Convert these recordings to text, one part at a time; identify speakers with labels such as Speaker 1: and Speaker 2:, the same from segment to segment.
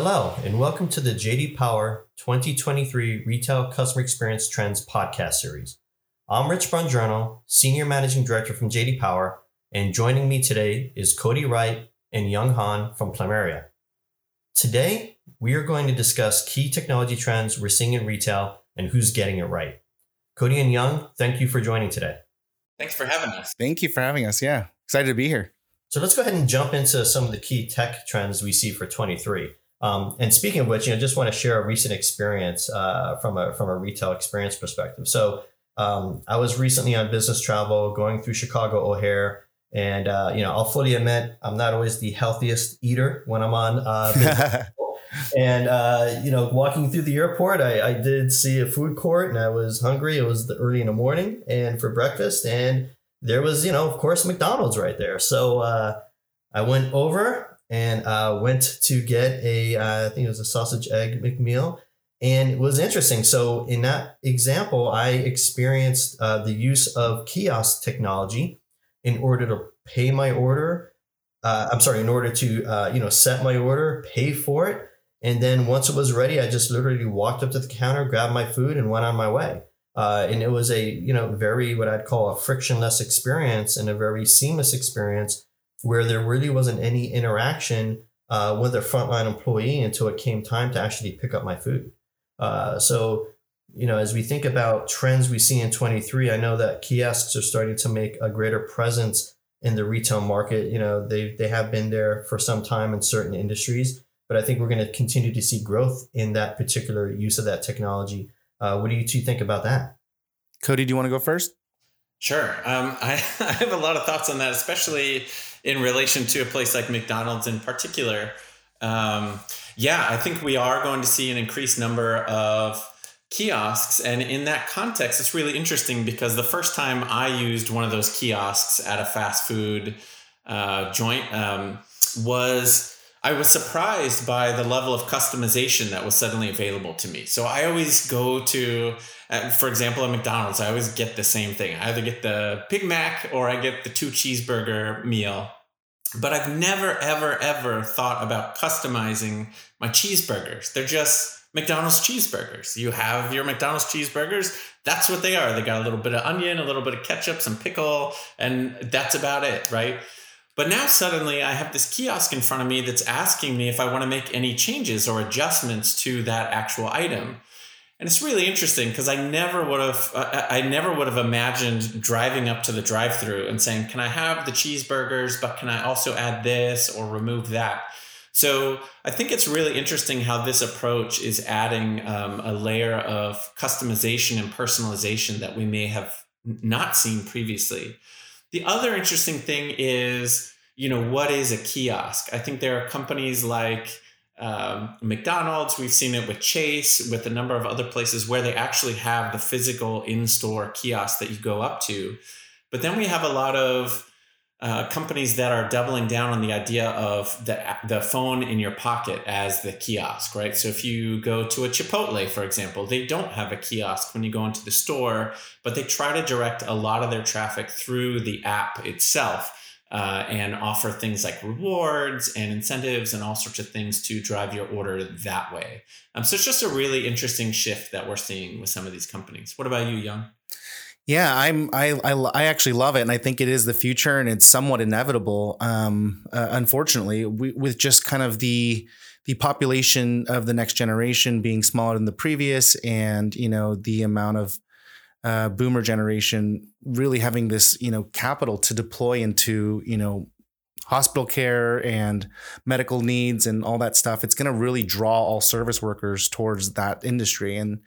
Speaker 1: Hello, and welcome to the JD Power 2023 Retail Customer Experience Trends podcast series. I'm Rich Bongiorno, Senior Managing Director from JD Power, and joining me today is Cody Wright and Young Han from Plumeria. Today, we are going to discuss key technology trends we're seeing in retail and who's getting it right. Cody and Young, thank you for joining today.
Speaker 2: Thanks for having us.
Speaker 3: Thank you for having us. Yeah, excited to be here.
Speaker 1: So let's go ahead and jump into some of the key tech trends we see for 23. Um, and speaking of which, you know, just want to share a recent experience uh, from a from a retail experience perspective. So um, I was recently on business travel, going through Chicago O'Hare, and uh, you know, I'll fully admit I'm not always the healthiest eater when I'm on. Uh, and uh, you know, walking through the airport, I, I did see a food court, and I was hungry. It was early in the morning, and for breakfast, and there was, you know, of course, McDonald's right there. So uh, I went over and uh, went to get a, uh, I think it was a sausage egg McMeal. And it was interesting. So, in that example, I experienced uh, the use of kiosk technology in order to pay my order. Uh, I'm sorry, in order to uh, you know set my order, pay for it, and then once it was ready, I just literally walked up to the counter, grabbed my food, and went on my way. Uh, and it was a you know very what I'd call a frictionless experience and a very seamless experience where there really wasn't any interaction uh, with a frontline employee until it came time to actually pick up my food. Uh, so, you know, as we think about trends we see in 23, I know that kiosks are starting to make a greater presence in the retail market. You know, they, they have been there for some time in certain industries, but I think we're going to continue to see growth in that particular use of that technology. Uh, what do you two think about that?
Speaker 3: Cody, do you want to go first?
Speaker 2: Sure. Um, I, I have a lot of thoughts on that, especially in relation to a place like McDonald's in particular. Um, yeah, I think we are going to see an increased number of kiosks. And in that context, it's really interesting because the first time I used one of those kiosks at a fast food uh, joint um, was I was surprised by the level of customization that was suddenly available to me. So I always go to, for example, at McDonald's, I always get the same thing. I either get the Big Mac or I get the two cheeseburger meal. But I've never, ever, ever thought about customizing my cheeseburgers. They're just McDonald's cheeseburgers. You have your McDonald's cheeseburgers. That's what they are. They got a little bit of onion, a little bit of ketchup, some pickle, and that's about it, right? But now suddenly I have this kiosk in front of me that's asking me if I want to make any changes or adjustments to that actual item. And it's really interesting because I never would have I never would have imagined driving up to the drive-through and saying, "Can I have the cheeseburgers, but can I also add this or remove that?" So I think it's really interesting how this approach is adding um, a layer of customization and personalization that we may have not seen previously. The other interesting thing is, you know, what is a kiosk? I think there are companies like um, McDonald's, we've seen it with Chase, with a number of other places where they actually have the physical in store kiosk that you go up to. But then we have a lot of uh, companies that are doubling down on the idea of the, the phone in your pocket as the kiosk, right? So if you go to a Chipotle, for example, they don't have a kiosk when you go into the store, but they try to direct a lot of their traffic through the app itself. Uh, and offer things like rewards and incentives and all sorts of things to drive your order that way. Um, so it's just a really interesting shift that we're seeing with some of these companies. What about you, Young?
Speaker 3: Yeah, I'm. I, I, I actually love it, and I think it is the future, and it's somewhat inevitable. Um, uh, unfortunately, we, with just kind of the the population of the next generation being smaller than the previous, and you know the amount of uh, boomer generation really having this you know capital to deploy into you know hospital care and medical needs and all that stuff it's going to really draw all service workers towards that industry and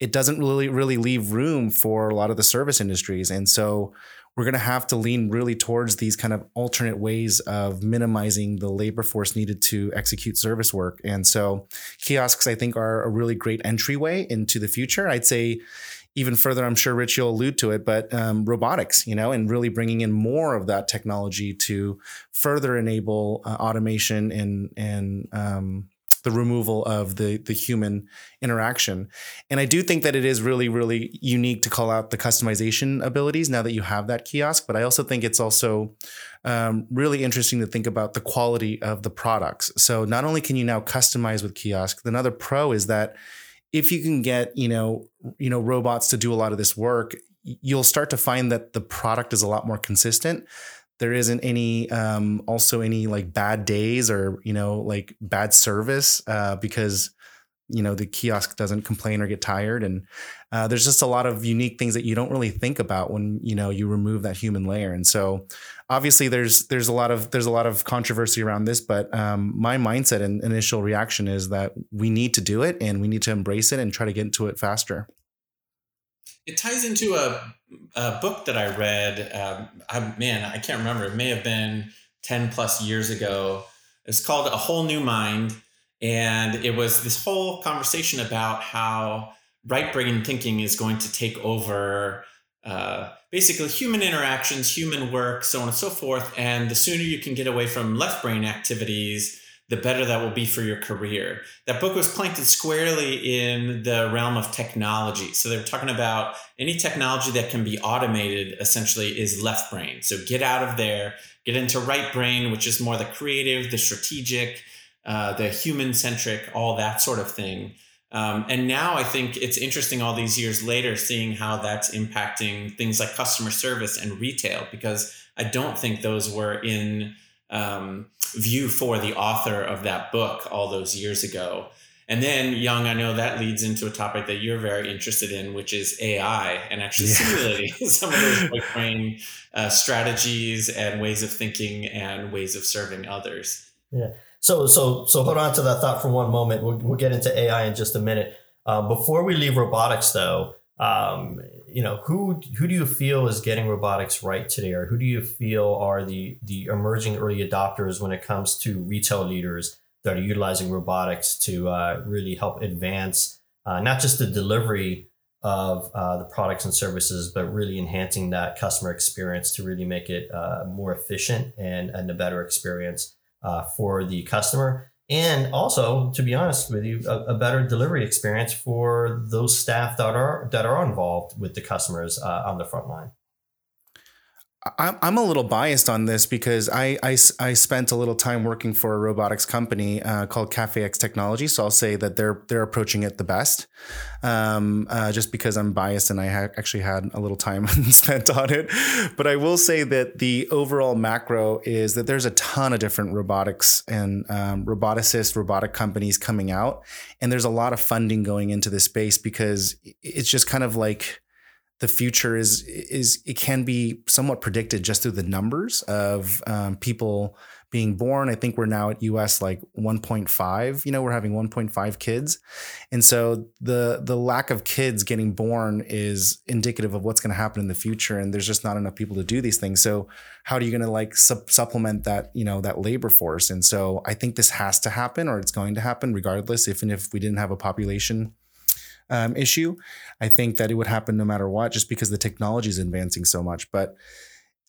Speaker 3: it doesn't really really leave room for a lot of the service industries. And so we're going to have to lean really towards these kind of alternate ways of minimizing the labor force needed to execute service work. And so kiosks i think are a really great entryway into the future. I'd say even further i'm sure rich you'll allude to it but um, robotics you know and really bringing in more of that technology to further enable uh, automation and and um, the removal of the the human interaction. And I do think that it is really really unique to call out the customization abilities now that you have that kiosk. But I also think it's also um, really interesting to think about the quality of the products. So not only can you now customize with kiosk, another pro is that if you can get you know you know robots to do a lot of this work, you'll start to find that the product is a lot more consistent there isn't any um, also any like bad days or you know like bad service uh, because you know the kiosk doesn't complain or get tired. And uh, there's just a lot of unique things that you don't really think about when you know you remove that human layer. And so obviously there's there's a lot of there's a lot of controversy around this but um, my mindset and initial reaction is that we need to do it and we need to embrace it and try to get into it faster
Speaker 2: it ties into a, a book that I read. Um, I, man, I can't remember. It may have been 10 plus years ago. It's called A Whole New Mind. And it was this whole conversation about how right brain thinking is going to take over uh, basically human interactions, human work, so on and so forth. And the sooner you can get away from left brain activities, the better that will be for your career. That book was planted squarely in the realm of technology. So they're talking about any technology that can be automated essentially is left brain. So get out of there, get into right brain, which is more the creative, the strategic, uh, the human centric, all that sort of thing. Um, and now I think it's interesting all these years later seeing how that's impacting things like customer service and retail, because I don't think those were in um, view for the author of that book all those years ago. And then, Young, I know that leads into a topic that you're very interested in, which is AI and actually yeah. simulating some of those big brain uh, strategies and ways of thinking and ways of serving others.
Speaker 1: Yeah. So, so, so hold on to that thought for one moment. We'll, we'll get into AI in just a minute. Uh, before we leave robotics, though, um, you know who who do you feel is getting robotics right today? Or who do you feel are the the emerging early adopters when it comes to retail leaders that are utilizing robotics to uh, really help advance uh, not just the delivery of uh, the products and services but really enhancing that customer experience to really make it uh, more efficient and, and a better experience uh, for the customer and also to be honest with you a, a, better delivery experience for those staff that are that are involved with the customers uh, on the front line
Speaker 3: I'm a little biased on this because I, I, I spent a little time working for a robotics company uh, called CafeX Technology. So I'll say that they're they're approaching it the best, um, uh, just because I'm biased and I ha- actually had a little time spent on it. But I will say that the overall macro is that there's a ton of different robotics and um, roboticists, robotic companies coming out, and there's a lot of funding going into this space because it's just kind of like the future is is it can be somewhat predicted just through the numbers of um, people being born. I think we're now at US like 1.5. You know, we're having 1.5 kids, and so the the lack of kids getting born is indicative of what's going to happen in the future. And there's just not enough people to do these things. So how are you going to like su- supplement that you know that labor force? And so I think this has to happen, or it's going to happen regardless. Even if we didn't have a population um, issue. I think that it would happen no matter what, just because the technology is advancing so much. But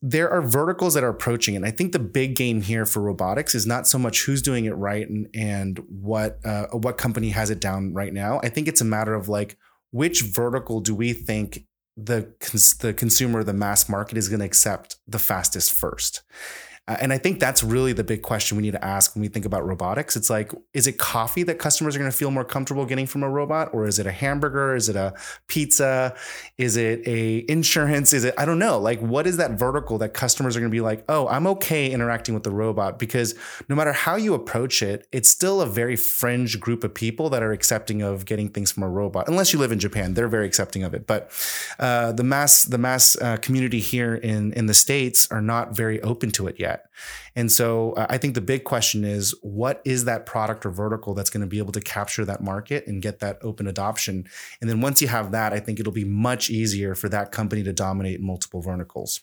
Speaker 3: there are verticals that are approaching and i think the big game here for robotics is not so much who's doing it right and, and what uh, what company has it down right now i think it's a matter of like which vertical do we think the the consumer the mass market is going to accept the fastest first and I think that's really the big question we need to ask when we think about robotics. It's like, is it coffee that customers are going to feel more comfortable getting from a robot, or is it a hamburger? Is it a pizza? Is it a insurance? Is it I don't know. Like, what is that vertical that customers are going to be like? Oh, I'm okay interacting with the robot because no matter how you approach it, it's still a very fringe group of people that are accepting of getting things from a robot. Unless you live in Japan, they're very accepting of it. But uh, the mass the mass uh, community here in in the states are not very open to it yet yet. And so uh, I think the big question is what is that product or vertical that's going to be able to capture that market and get that open adoption? And then once you have that, I think it'll be much easier for that company to dominate multiple verticals.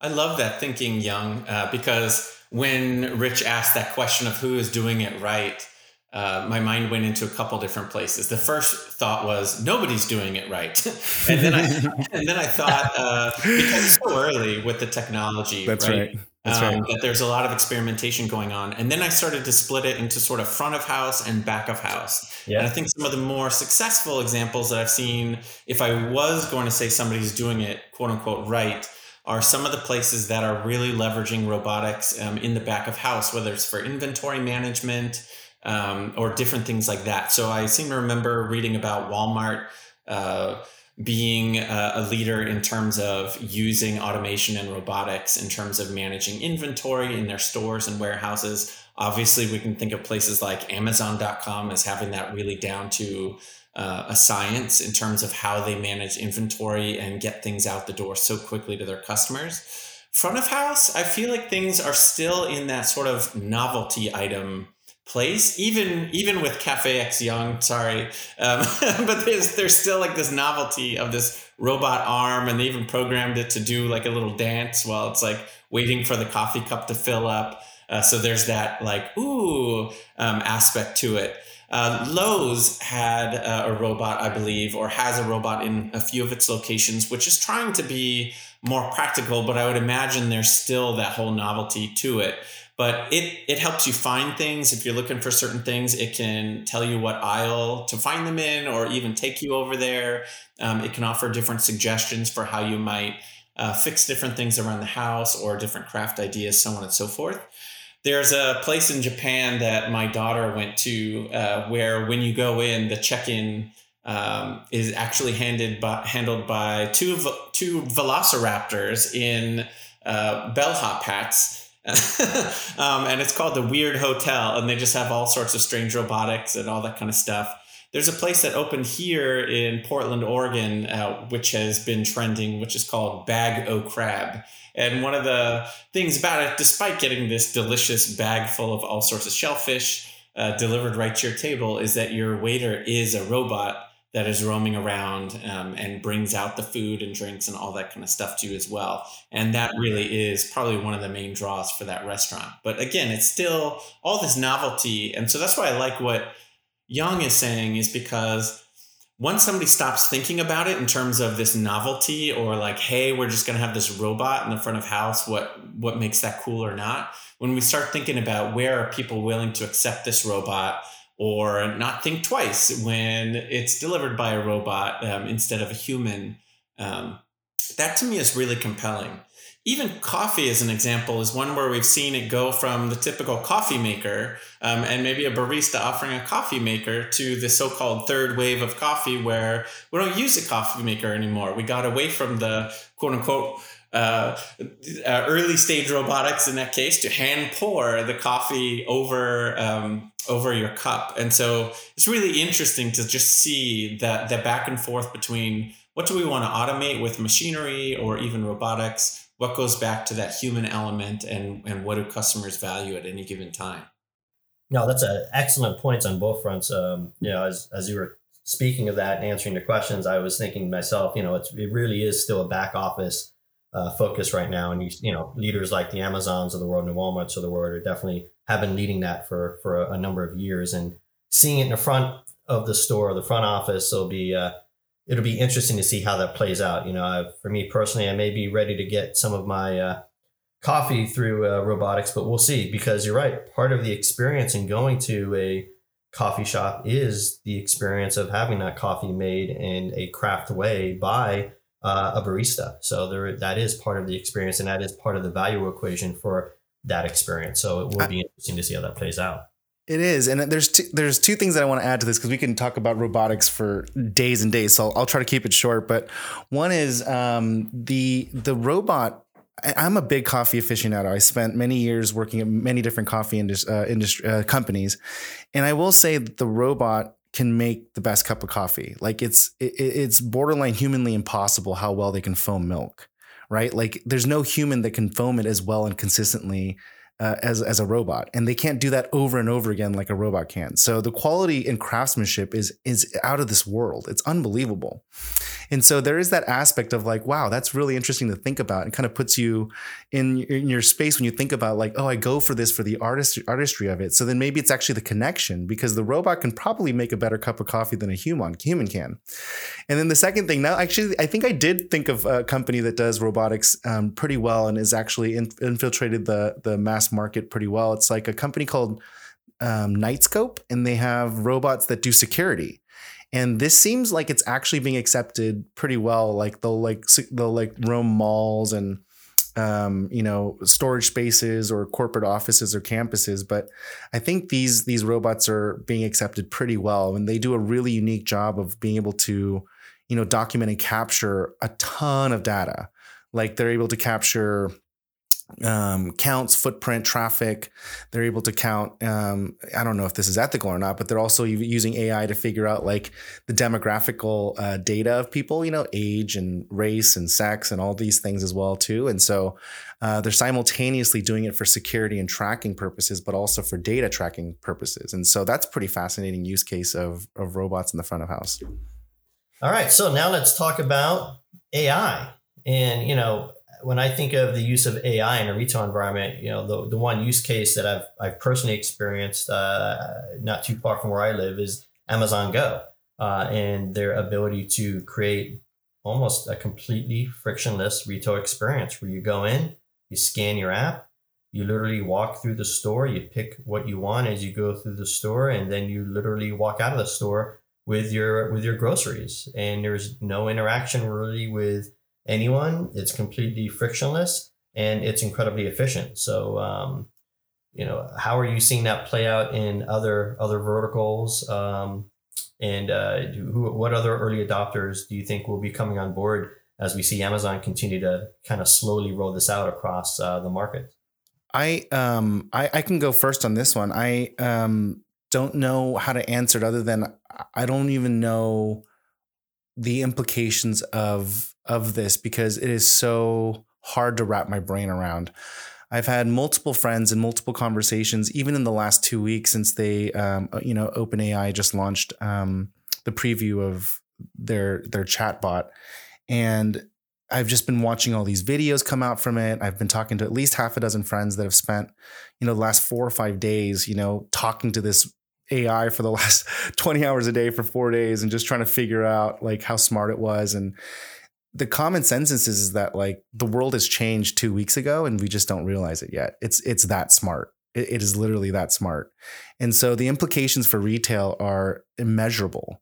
Speaker 2: I love that thinking, Young, uh, because when Rich asked that question of who is doing it right, uh, my mind went into a couple different places. The first thought was nobody's doing it right, and then I and then I thought uh, because it's so early with the technology.
Speaker 3: That's right. right.
Speaker 2: Um, right. That there's a lot of experimentation going on, and then I started to split it into sort of front of house and back of house. Yeah. And I think some of the more successful examples that I've seen, if I was going to say somebody's doing it quote unquote right, are some of the places that are really leveraging robotics um, in the back of house, whether it's for inventory management um, or different things like that. So I seem to remember reading about Walmart. Uh, being a, a, leader in terms of using automation and robotics in terms of managing inventory in their stores and warehouses. Obviously, we can think of places like Amazon.com as having that really down to uh, a science in terms of how they manage inventory and get things out the door so quickly to their customers. Front of house, I feel like things are still in that sort of novelty item place even even with cafe x young sorry um, but there's there's still like this novelty of this robot arm and they even programmed it to do like a little dance while it's like waiting for the coffee cup to fill up. Uh, so there's that like ooh um, aspect to it. Uh, Lowe's had uh, a robot, I believe, or has a robot in a few of its locations, which is trying to be more practical, but I would imagine there's still that whole novelty to it but it it helps you find things. If you're looking for certain things it can tell you what aisle to find them in or even take you over there. Um, it can offer different suggestions for how you might uh, fix different things around the house or different craft ideas so on and so forth. There's a place in japan that my daughter went to uh, where when you go in the check-in um, is actually handed by, handled by two two velociraptors in uh, bellhop hats um, and it's called the Weird Hotel, and they just have all sorts of strange robotics and all that kind of stuff. There's a place that opened here in Portland, Oregon, uh, which has been trending, which is called Bag O Crab. And one of the things about it, despite getting this delicious bag full of all sorts of shellfish uh, delivered right to your table, is that your waiter is a robot that is roaming around um, and brings out the food and drinks and all that kind of stuff to you as well. And that really is probably one of the main draws for that restaurant. But again, it's still all this novelty. And so that's why I like what Young is saying, is because once somebody stops thinking about it in terms of this novelty or like, hey, we're just gonna have this robot in the front of house, what what makes that cool or not? When we start thinking about where are people willing to accept this robot or not think twice when it's delivered by a robot um, instead of a human. Um, that to me is really compelling. Even coffee, as an example, is one where we've seen it go from the typical coffee maker um, and maybe a barista offering a coffee maker to the so called third wave of coffee where we don't use a coffee maker anymore. We got away from the quote unquote uh, uh, early stage robotics in that case to hand pour the coffee over um, over your cup. And so it's really interesting to just see that that back and forth between what do we want to automate with machinery or even robotics, what goes back to that human element and and what do customers value at any given time.
Speaker 1: No, that's an excellent points on both fronts. Um, you know, as as you were speaking of that and answering the questions, I was thinking to myself, you know, it's, it really is still a back office uh, focus right now. And you, you know, leaders like the Amazons of the world and the Walmarts of the world are definitely have been leading that for for a, a number of years. And seeing it in the front of the store, the front office, will be uh, it'll be interesting to see how that plays out. You know, I, for me personally, I may be ready to get some of my uh, coffee through uh, robotics, but we'll see. Because you're right, part of the experience in going to a coffee shop is the experience of having that coffee made in a craft way by uh, a barista. So there, that is part of the experience, and that is part of the value equation for that experience. So it will be interesting to see how that plays out.
Speaker 3: It is, and there's two, there's two things that I want to add to this because we can talk about robotics for days and days. So I'll, I'll try to keep it short. But one is um, the the robot. I'm a big coffee aficionado. I spent many years working at many different coffee industry, uh, industry uh, companies, and I will say that the robot can make the best cup of coffee. Like it's it, it's borderline humanly impossible how well they can foam milk, right? Like there's no human that can foam it as well and consistently uh, as as a robot, and they can't do that over and over again like a robot can. So the quality and craftsmanship is is out of this world. It's unbelievable. And so there is that aspect of like, wow, that's really interesting to think about. and kind of puts you in, in your space when you think about like, oh, I go for this for the artist artistry of it. So then maybe it's actually the connection because the robot can probably make a better cup of coffee than a human human can. And then the second thing, now actually, I think I did think of a company that does robotics um, pretty well and is actually in, infiltrated the the mass market pretty well. It's like a company called um, Knightscope, and they have robots that do security. And this seems like it's actually being accepted pretty well. Like they'll like they'll like roam malls and um, you know storage spaces or corporate offices or campuses. But I think these these robots are being accepted pretty well, and they do a really unique job of being able to you know document and capture a ton of data. Like they're able to capture um, counts footprint traffic. They're able to count. Um, I don't know if this is ethical or not, but they're also using AI to figure out like the demographical uh, data of people. You know, age and race and sex and all these things as well too. And so uh, they're simultaneously doing it for security and tracking purposes, but also for data tracking purposes. And so that's pretty fascinating use case of of robots in the front of house.
Speaker 1: All right, so now let's talk about AI. And you know, when I think of the use of AI in a retail environment, you know, the, the one use case that I've, I've personally experienced uh, not too far from where I live is Amazon Go uh, and their ability to create almost a completely frictionless retail experience where you go in, you scan your app, you literally walk through the store, you pick what you want as you go through the store, and then you literally walk out of the store with your with your groceries. And there's no interaction really with anyone. It's completely frictionless and it's incredibly efficient. So, um, you know, how are you seeing that play out in other other verticals? Um, and uh, who, what other early adopters do you think will be coming on board as we see Amazon continue to kind of slowly roll this out across uh, the market?
Speaker 3: I um I, I can go first on this one. I um don't know how to answer it other than I don't even know the implications of of this because it is so hard to wrap my brain around. I've had multiple friends and multiple conversations, even in the last two weeks since they, um, uh, you know, OpenAI just launched um, the preview of their their chatbot, and I've just been watching all these videos come out from it. I've been talking to at least half a dozen friends that have spent, you know, the last four or five days, you know, talking to this AI for the last 20 hours a day for four days and just trying to figure out like how smart it was. And the common sense is that like the world has changed two weeks ago and we just don't realize it yet. It's it's that smart. it, it is literally that smart. And so the implications for retail are immeasurable.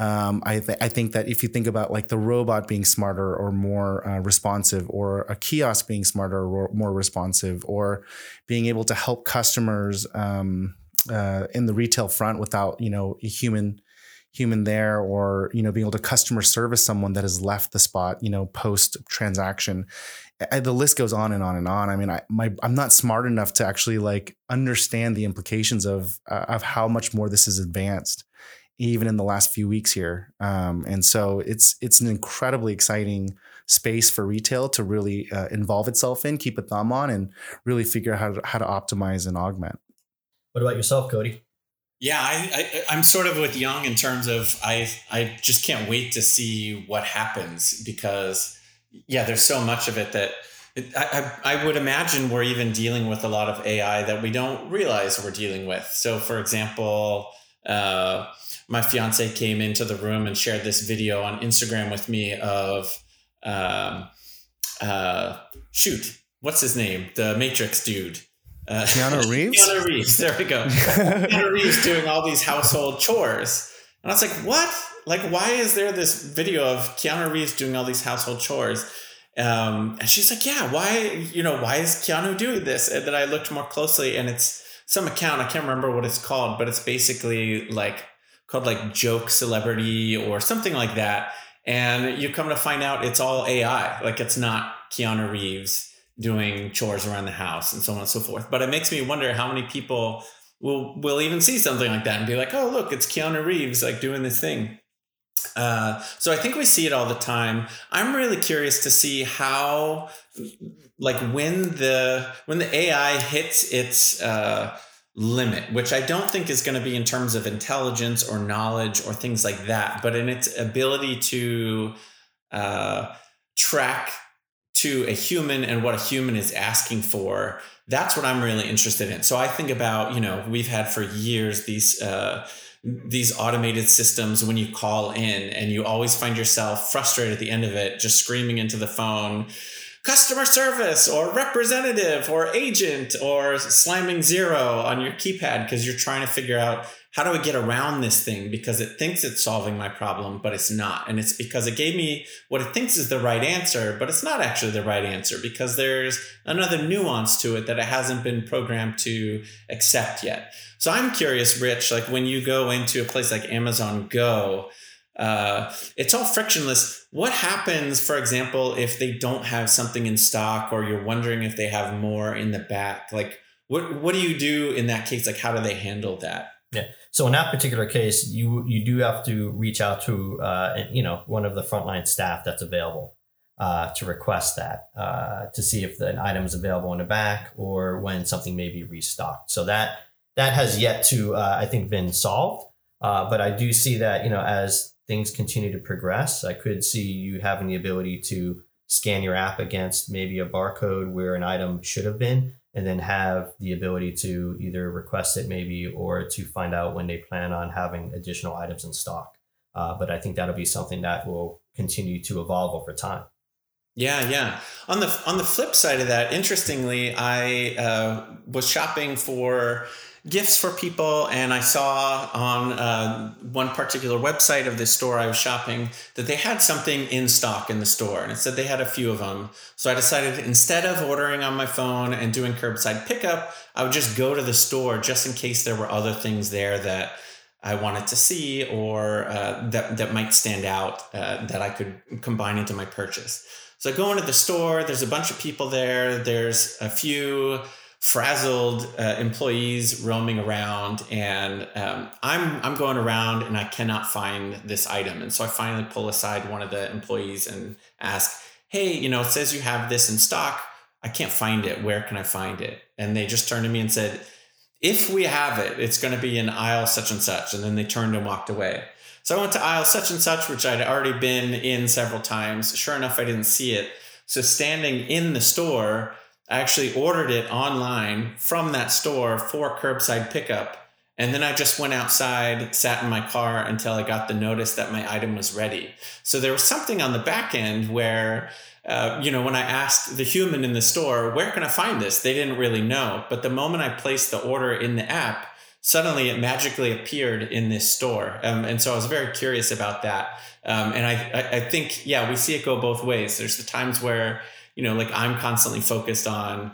Speaker 3: Um, I, th- I think that if you think about like the robot being smarter or more uh, responsive, or a kiosk being smarter or more responsive, or being able to help customers um, uh, in the retail front without you know a human human there or you know being able to customer service someone that has left the spot you know post transaction. The list goes on and on and on. I mean i my i'm not smart enough to actually like understand the implications of uh, of how much more this is advanced even in the last few weeks here. Um, and so it's it's an incredibly exciting space for retail to really uh, involve itself in keep a thumb on and really figure out how to, how to optimize and augment.
Speaker 1: What about yourself, Cody?
Speaker 2: Yeah, I, I am sort of with Young in terms of I I just can't wait to see what happens because yeah, there's so much of it that it, I, I would imagine we're even dealing with a lot of AI that we don't realize we're dealing with. So, for example, uh, my fiance came into the room and shared this video on Instagram with me of um, uh, shoot, what's his name? The Matrix dude.
Speaker 3: Uh, Keanu Reeves?
Speaker 2: Keanu Reeves, there we go. Keanu Reeves doing all these household chores. And I was like, what? Like, why is there this video of Keanu Reeves doing all these household chores? Um, and she's like, yeah, why, you know, why is Keanu doing this? And then I looked more closely and it's some account, I can't remember what it's called, but it's basically like called like joke celebrity or something like that. And you come to find out it's all AI. Like it's not Keanu Reeves doing chores around the house and so on and so forth. But it makes me wonder how many people will will even see something like that and be like, "Oh, look, it's Keanu Reeves like doing this thing." Uh, so I think we see it all the time. I'm really curious to see how, like, when the when the AI hits its uh, limit, which I don't think is going to be in terms of intelligence or knowledge or things like that, but in its ability to uh, track to a human and what a human is asking for that's what i'm really interested in. So i think about you know we've had for years these uh, these automated systems when you call in and you always find yourself frustrated at the end of it just screaming into the phone customer service or representative or agent or slamming zero on your keypad because you're trying to figure out how do I get around this thing because it thinks it's solving my problem, but it's not. And it's because it gave me what it thinks is the right answer, but it's not actually the right answer because there's another nuance to it that it hasn't been programmed to accept yet. So I'm curious, Rich, like when you go into a place like Amazon Go, uh, it's all frictionless. What happens, for example, if they don't have something in stock or you're wondering if they have more in the back? Like, what, what do you do in that case? Like, how do they handle that?
Speaker 1: Yeah. So in that particular case, you you do have to reach out to uh, you know one of the frontline staff that's available uh, to request that uh, to see if the item is available in the back or when something may be restocked. So that that has yet to uh, I think been solved. Uh, but I do see that you know as things continue to progress, I could see you having the ability to scan your app against maybe a barcode where an item should have been and then have the ability to either request it maybe or to find out when they plan on having additional items in stock. Uh, but I think that'll be something that will continue to evolve over time.
Speaker 2: Yeah, yeah. On the on the flip side of that, interestingly, I uh, was shopping for gifts for people. And I saw on uh, one particular website of this store I was shopping that they had something in stock in the store. And it said they had a few of them. So I decided instead of ordering on my phone and doing curbside pickup, I would just go to the store just in case there were other things there that I wanted to see or uh, that, that might stand out uh, that I could combine into my purchase. So I go into the store, there's a bunch of people there, there's a few frazzled uh, employees roaming around and um, I'm, I'm going around and I cannot find this item. And so I finally pull aside one of the employees and ask, hey, you know, it says you have this in stock. I can't find it. Where can I find it? And they just turned to me and said, if we have it, it's going to be in aisle such and such. And then they turned and walked away. So I went to aisle such and such, which I'd already been in several times. Sure enough, I didn't see it. So standing in the store, I actually ordered it online from that store for curbside pickup. And then I just went outside, sat in my car until I got the notice that my item was ready. So there was something on the back end where, uh, you know, when I asked the human in the store, where can I find this? They didn't really know. But the moment I placed the order in the app, suddenly it magically appeared in this store. Um, and so I was very curious about that. Um, and I, I think, yeah, we see it go both ways. There's the times where, you know, like I'm constantly focused on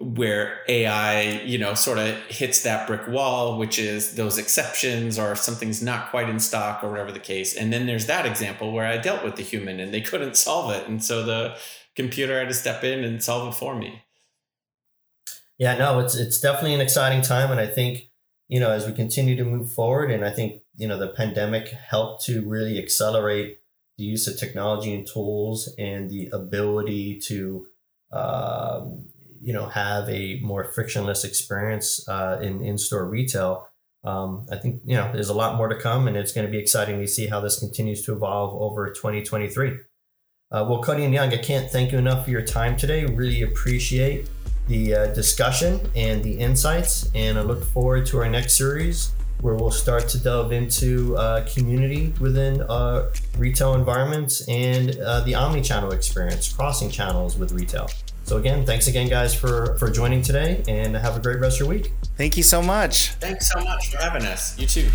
Speaker 2: where AI, you know, sort of hits that brick wall, which is those exceptions or something's not quite in stock or whatever the case. And then there's that example where I dealt with the human and they couldn't solve it. And so the computer had to step in and solve it for me.
Speaker 1: Yeah, no, it's it's definitely an exciting time. And I think, you know, as we continue to move forward, and I think, you know, the pandemic helped to really accelerate the use of technology and tools and the ability to um, you know have a more frictionless experience uh, in in-store retail um, i think you know there's a lot more to come and it's going to be exciting to see how this continues to evolve over 2023 uh, well cody and young i can't thank you enough for your time today. Really appreciate the uh, discussion and the insights and i look forward to our next series where we'll start to delve into uh, community within uh, retail environments and uh, the omni-channel experience, crossing channels with retail. So again, thanks again, guys, for for joining today, and have a great rest of your week.
Speaker 3: Thank you so much.
Speaker 2: Thanks so much for having us. You too.